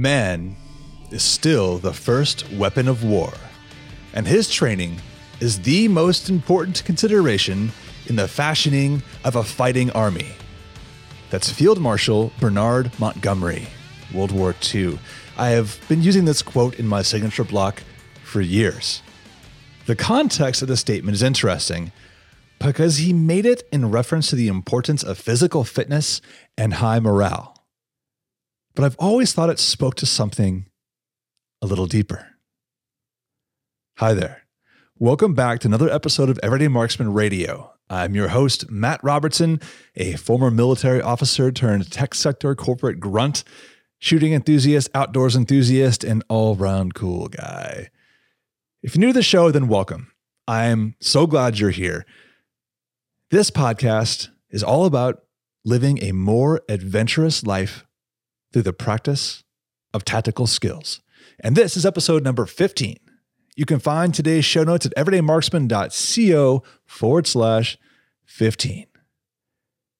Man is still the first weapon of war, and his training is the most important consideration in the fashioning of a fighting army. That's Field Marshal Bernard Montgomery, World War II. I have been using this quote in my signature block for years. The context of the statement is interesting because he made it in reference to the importance of physical fitness and high morale but I've always thought it spoke to something a little deeper. Hi there. Welcome back to another episode of Everyday Marksman Radio. I'm your host, Matt Robertson, a former military officer turned tech sector corporate grunt, shooting enthusiast, outdoors enthusiast, and all round cool guy. If you're new to the show, then welcome. I'm so glad you're here. This podcast is all about living a more adventurous life through the practice of tactical skills. And this is episode number 15. You can find today's show notes at everydaymarksman.co forward slash 15.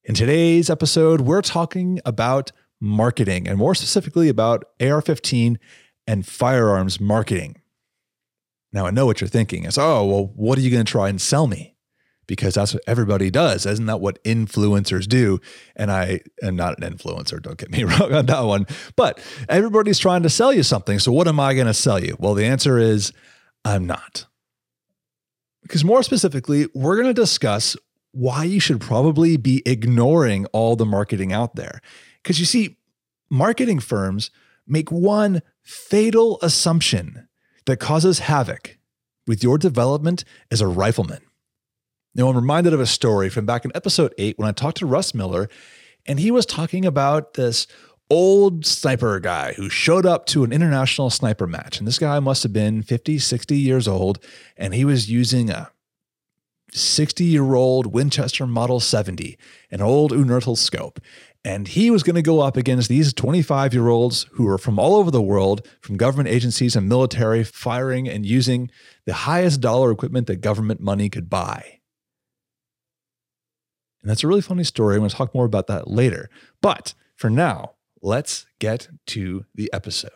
In today's episode, we're talking about marketing and more specifically about AR 15 and firearms marketing. Now, I know what you're thinking is, oh, well, what are you going to try and sell me? Because that's what everybody does. Isn't that what influencers do? And I am not an influencer, don't get me wrong on that one. But everybody's trying to sell you something. So what am I going to sell you? Well, the answer is I'm not. Because more specifically, we're going to discuss why you should probably be ignoring all the marketing out there. Because you see, marketing firms make one fatal assumption that causes havoc with your development as a rifleman. Now, I'm reminded of a story from back in episode eight when I talked to Russ Miller, and he was talking about this old sniper guy who showed up to an international sniper match. And this guy must have been 50, 60 years old, and he was using a 60 year old Winchester Model 70, an old Unertl scope. And he was going to go up against these 25 year olds who were from all over the world, from government agencies and military, firing and using the highest dollar equipment that government money could buy. And that's a really funny story. I'm going to talk more about that later. But for now, let's get to the episode.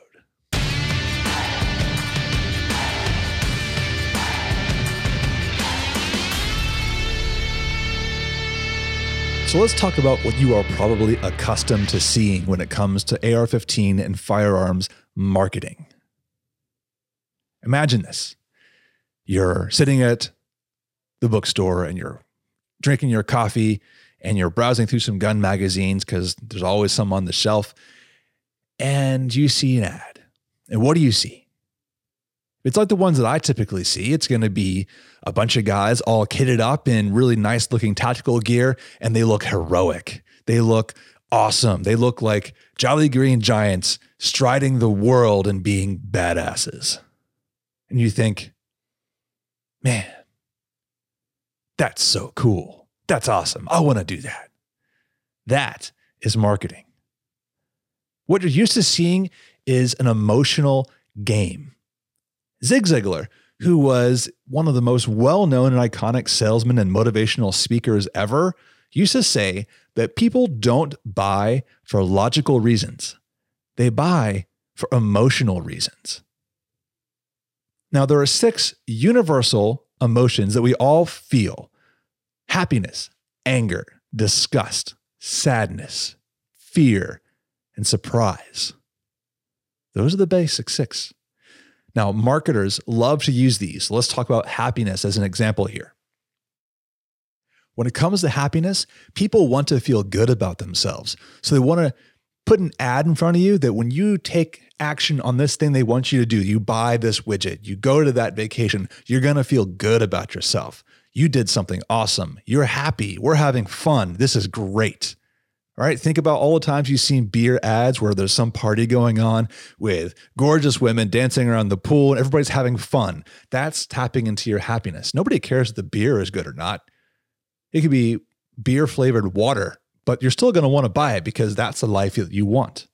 So let's talk about what you are probably accustomed to seeing when it comes to AR 15 and firearms marketing. Imagine this you're sitting at the bookstore and you're drinking your coffee and you're browsing through some gun magazines because there's always some on the shelf, and you see an ad. And what do you see? It's like the ones that I typically see. It's going to be a bunch of guys all kitted up in really nice looking tactical gear, and they look heroic. They look awesome. They look like jolly green giants striding the world and being badasses. And you think, man, that's so cool. That's awesome. I want to do that. That is marketing. What you're used to seeing is an emotional game. Zig Ziglar, who was one of the most well known and iconic salesmen and motivational speakers ever, used to say that people don't buy for logical reasons, they buy for emotional reasons. Now, there are six universal emotions that we all feel happiness, anger, disgust, sadness, fear, and surprise. Those are the basic six. Now, marketers love to use these. Let's talk about happiness as an example here. When it comes to happiness, people want to feel good about themselves. So they want to put an ad in front of you that when you take action on this thing they want you to do, you buy this widget, you go to that vacation, you're going to feel good about yourself. You did something awesome. You're happy. We're having fun. This is great. All right. Think about all the times you've seen beer ads where there's some party going on with gorgeous women dancing around the pool and everybody's having fun. That's tapping into your happiness. Nobody cares if the beer is good or not. It could be beer flavored water, but you're still going to want to buy it because that's the life that you want.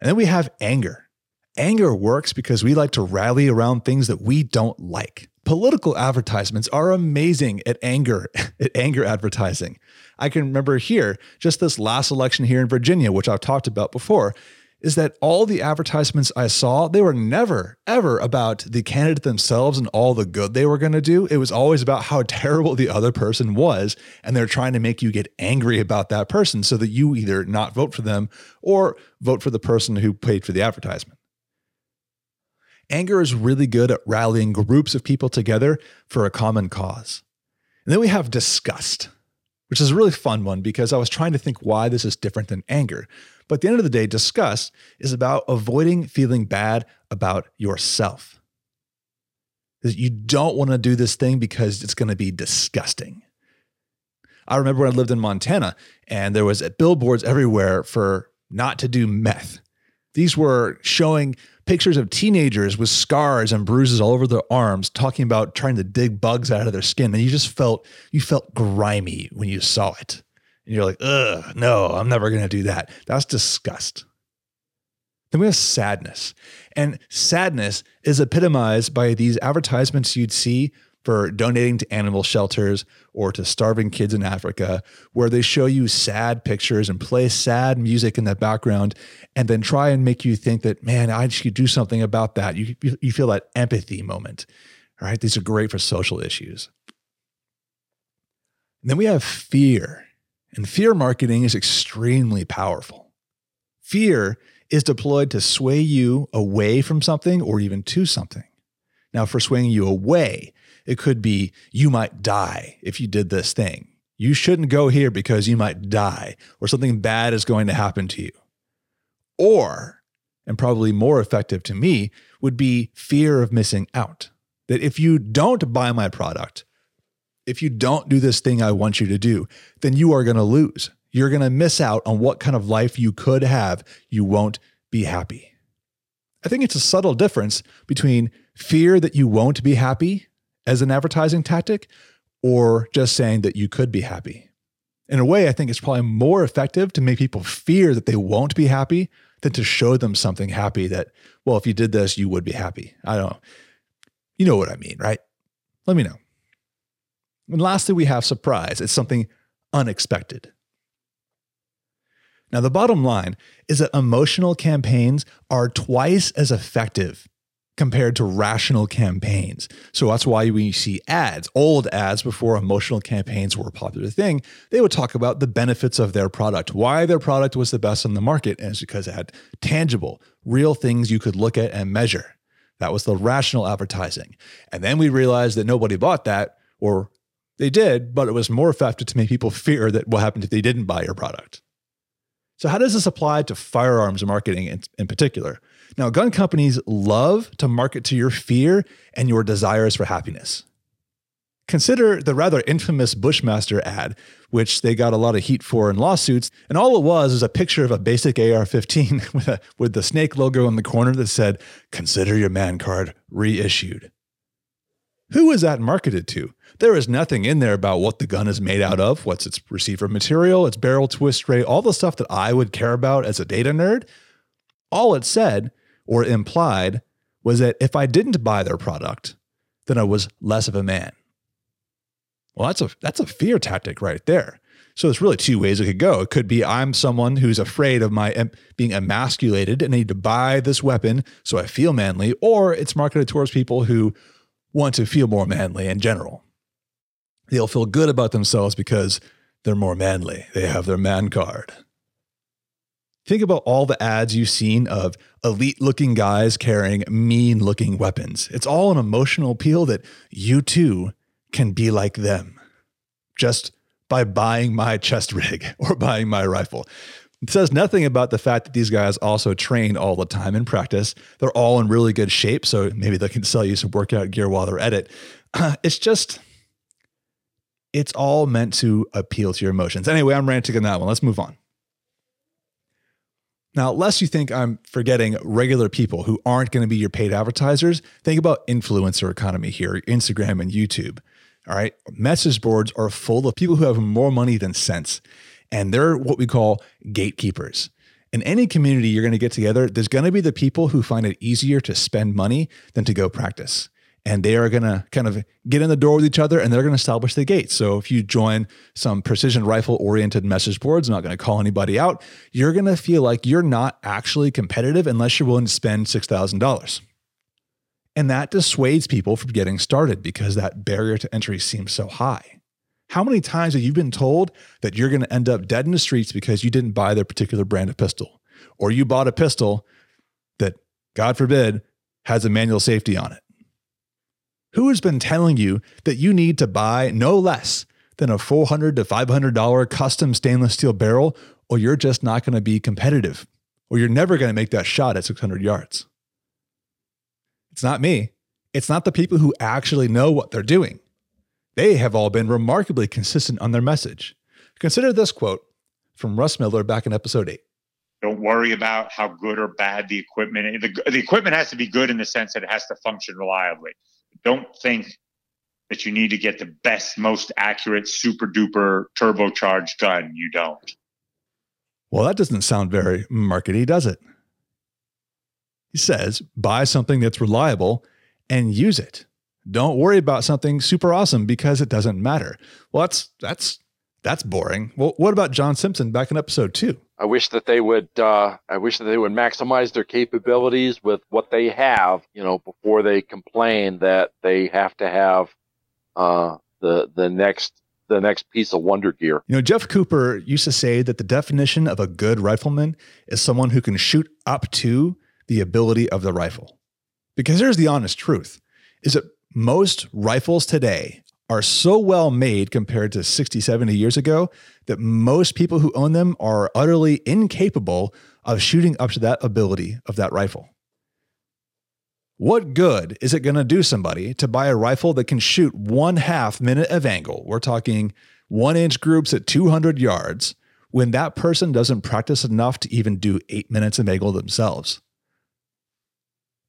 And then we have anger. Anger works because we like to rally around things that we don't like. Political advertisements are amazing at anger, at anger advertising. I can remember here, just this last election here in Virginia, which I've talked about before, is that all the advertisements I saw, they were never, ever about the candidate themselves and all the good they were going to do. It was always about how terrible the other person was. And they're trying to make you get angry about that person so that you either not vote for them or vote for the person who paid for the advertisement. Anger is really good at rallying groups of people together for a common cause. And then we have disgust, which is a really fun one because I was trying to think why this is different than anger. But at the end of the day, disgust is about avoiding feeling bad about yourself. You don't want to do this thing because it's going to be disgusting. I remember when I lived in Montana and there was uh, billboards everywhere for not to do meth. These were showing pictures of teenagers with scars and bruises all over their arms talking about trying to dig bugs out of their skin and you just felt you felt grimy when you saw it and you're like, ugh, no, I'm never going to do that. That's disgust. Then we have sadness. And sadness is epitomized by these advertisements you'd see for donating to animal shelters or to starving kids in Africa, where they show you sad pictures and play sad music in the background and then try and make you think that, man, I should do something about that. You, you feel that empathy moment. Right. These are great for social issues. And then we have fear. And fear marketing is extremely powerful. Fear is deployed to sway you away from something or even to something. Now, for swaying you away, it could be you might die if you did this thing. You shouldn't go here because you might die or something bad is going to happen to you. Or, and probably more effective to me, would be fear of missing out. That if you don't buy my product, if you don't do this thing I want you to do, then you are going to lose. You're going to miss out on what kind of life you could have. You won't be happy. I think it's a subtle difference between fear that you won't be happy as an advertising tactic or just saying that you could be happy. In a way, I think it's probably more effective to make people fear that they won't be happy than to show them something happy that, well, if you did this, you would be happy. I don't know. You know what I mean, right? Let me know. And lastly, we have surprise. It's something unexpected. Now, the bottom line is that emotional campaigns are twice as effective compared to rational campaigns. So that's why when you see ads, old ads before emotional campaigns were a popular thing, they would talk about the benefits of their product, why their product was the best on the market. And it's because it had tangible, real things you could look at and measure. That was the rational advertising. And then we realized that nobody bought that, or they did, but it was more effective to make people fear that what happened if they didn't buy your product. So, how does this apply to firearms marketing in, in, particular? Now, gun companies love to market to your fear and your desires for happiness. Consider the rather infamous Bushmaster ad, which they got a lot of heat for in lawsuits. And all it was is a picture of a basic AR 15 with, with the snake logo in the corner that said, Consider your man card reissued. Who is that marketed to? There is nothing in there about what the gun is made out of, what's its receiver material, its barrel twist rate, all the stuff that I would care about as a data nerd. All it said or implied was that if I didn't buy their product, then I was less of a man. Well, that's a that's a fear tactic right there. So there's really two ways it could go. It could be I'm someone who's afraid of my being emasculated and I need to buy this weapon so I feel manly, or it's marketed towards people who want to feel more manly in general. They'll feel good about themselves because they're more manly. They have their man card. Think about all the ads you've seen of elite looking guys carrying mean looking weapons. It's all an emotional appeal that you too can be like them just by buying my chest rig or buying my rifle. It says nothing about the fact that these guys also train all the time in practice. They're all in really good shape, so maybe they can sell you some workout gear while they're at it. it's just, it's all meant to appeal to your emotions. Anyway, I'm ranting on that one. Let's move on. Now, lest you think I'm forgetting regular people who aren't going to be your paid advertisers, think about influencer economy here, Instagram and YouTube. All right. Message boards are full of people who have more money than sense and they're what we call gatekeepers. In any community you're going to get together, there's going to be the people who find it easier to spend money than to go practice. and they are going to kind of get in the door with each other and they're going to establish the gate. So if you join some precision rifle oriented message boards, I'm not going to call anybody out, you're going to feel like you're not actually competitive unless you're willing to spend $6,000. And that dissuades people from getting started because that barrier to entry seems so high. How many times have you been told that you're going to end up dead in the streets because you didn't buy their particular brand of pistol? Or you bought a pistol that, God forbid, has a manual safety on it? Who has been telling you that you need to buy no less than a $400 to $500 custom stainless steel barrel, or you're just not going to be competitive, or you're never going to make that shot at 600 yards? It's not me. It's not the people who actually know what they're doing. They have all been remarkably consistent on their message. Consider this quote from Russ Miller back in episode 8. Don't worry about how good or bad the equipment is. The, the equipment has to be good in the sense that it has to function reliably don't think that you need to get the best, most accurate, super duper turbocharged gun. You don't. Well, that doesn't sound very markety, does it? He says, buy something that's reliable and use it. Don't worry about something super awesome because it doesn't matter. Well, that's that's that's boring. Well, what about John Simpson back in episode two? I wish that they would. Uh, I wish that they would maximize their capabilities with what they have. You know, before they complain that they have to have uh, the the next the next piece of wonder gear. You know, Jeff Cooper used to say that the definition of a good rifleman is someone who can shoot up to the ability of the rifle. Because here's the honest truth: is that most rifles today are so well made compared to 60, 70 years ago that most people who own them are utterly incapable of shooting up to that ability of that rifle. What good is it going to do somebody to buy a rifle that can shoot one half minute of angle? We're talking one inch groups at 200 yards when that person doesn't practice enough to even do eight minutes of angle themselves.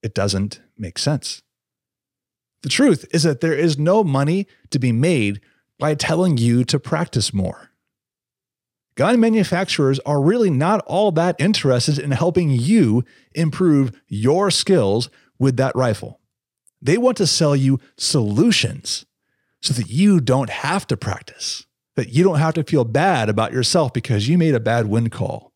It doesn't make sense. The truth is that there is no money to be made by telling you to practice more. Gun manufacturers are really not all that interested in helping you improve your skills with that rifle. They want to sell you solutions so that you don't have to practice, that you don't have to feel bad about yourself because you made a bad wind call.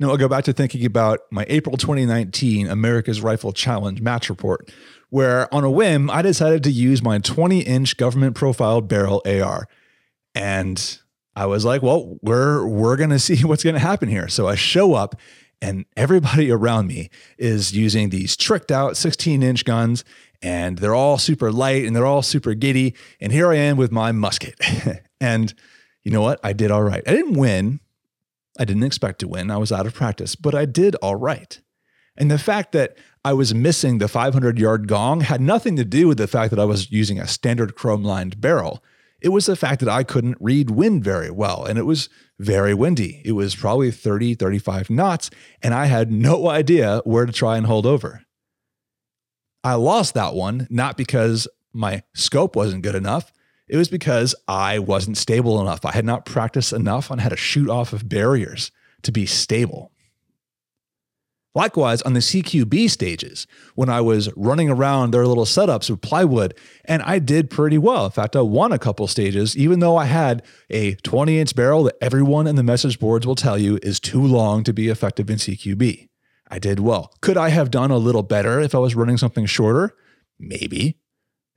Now I'll go back to thinking about my April 2019 America's Rifle Challenge match report, where on a whim, I decided to use my 20 inch government profile barrel AR. And I was like, well, we're, we're going to see what's going to happen here. So I show up and everybody around me is using these tricked out 16 inch guns and they're all super light and they're all super giddy. And here I am with my musket. and you know what? I did all right. I didn't win, I didn't expect to win. I was out of practice, but I did all right. And the fact that I was missing the 500 yard gong had nothing to do with the fact that I was using a standard chrome lined barrel. It was the fact that I couldn't read wind very well, and it was very windy. It was probably 30, 35 knots, and I had no idea where to try and hold over. I lost that one, not because my scope wasn't good enough, it was because I wasn't stable enough. I had not practiced enough on how to shoot off of barriers to be stable. Likewise, on the CQB stages, when I was running around their little setups with plywood, and I did pretty well. In fact, I won a couple stages, even though I had a 20 inch barrel that everyone in the message boards will tell you is too long to be effective in CQB. I did well. Could I have done a little better if I was running something shorter? Maybe.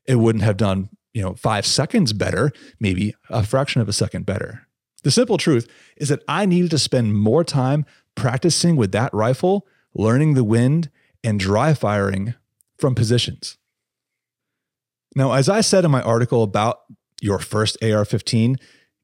It wouldn't have done you know, five seconds better, maybe a fraction of a second better. The simple truth is that I needed to spend more time practicing with that rifle, learning the wind, and dry firing from positions. Now, as I said in my article about your first AR 15,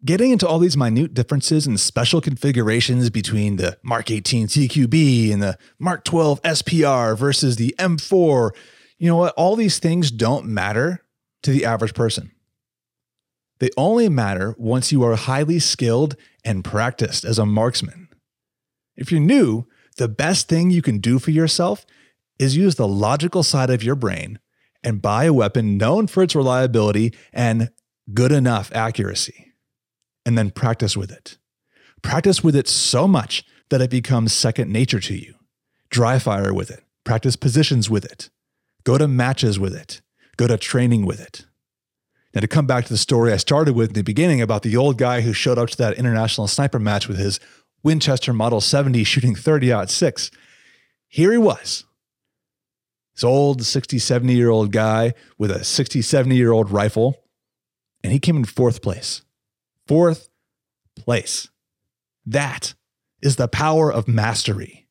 getting into all these minute differences and special configurations between the Mark 18 CQB and the Mark 12 SPR versus the M4, you know what? All these things don't matter to the average person. They only matter once you are highly skilled and practiced as a marksman. If you're new, the best thing you can do for yourself is use the logical side of your brain and buy a weapon known for its reliability and good enough accuracy, and then practice with it. Practice with it so much that it becomes second nature to you. dry fire with it, practice positions with it, go to matches with it, go to training with it. Now, to come back to the story I started with in the beginning about the old guy who showed up to that international sniper match with his Winchester Model 70 shooting 30 aught 6, here he was. This old 60, 70 year old guy with a 60, 70 year old rifle, and he came in fourth place. Fourth place. That is the power of mastery.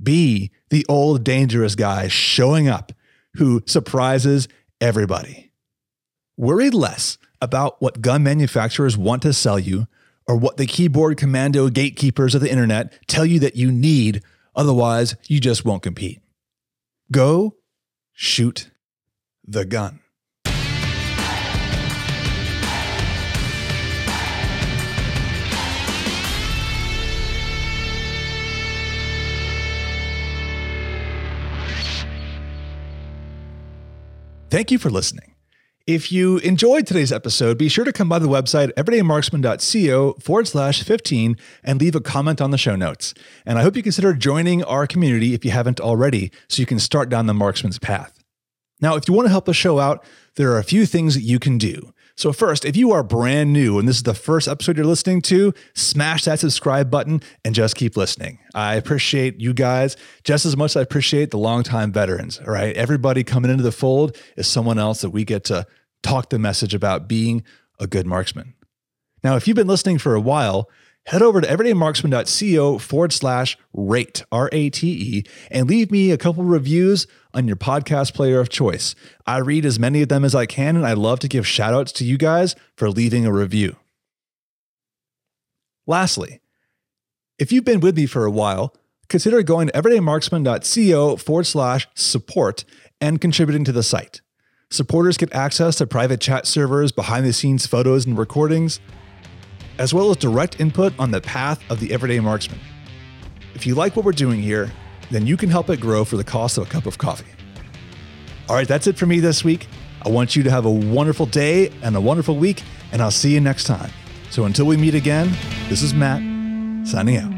Be the old dangerous guy showing up who surprises everybody. Worry less about what gun manufacturers want to sell you or what the keyboard commando gatekeepers of the internet tell you that you need, otherwise, you just won't compete. Go shoot the gun. Thank you for listening. If you enjoyed today's episode, be sure to come by the website everydaymarksman.co forward slash 15 and leave a comment on the show notes. And I hope you consider joining our community if you haven't already, so you can start down the marksman's path. Now, if you want to help the show out, there are a few things that you can do. So, first, if you are brand new and this is the first episode you're listening to, smash that subscribe button and just keep listening. I appreciate you guys just as much as I appreciate the longtime veterans. All right. Everybody coming into the fold is someone else that we get to talk the message about being a good marksman. Now, if you've been listening for a while, head over to everydaymarksman.co forward slash rate, R A T E, and leave me a couple reviews on your podcast player of choice. I read as many of them as I can, and I love to give shout outs to you guys for leaving a review. Lastly, if you've been with me for a while, consider going to everydaymarksman.co forward slash support and contributing to the site. Supporters get access to private chat servers, behind the scenes photos and recordings, as well as direct input on the path of the everyday marksman. If you like what we're doing here, then you can help it grow for the cost of a cup of coffee. All right, that's it for me this week. I want you to have a wonderful day and a wonderful week, and I'll see you next time. So until we meet again, this is Matt signing out.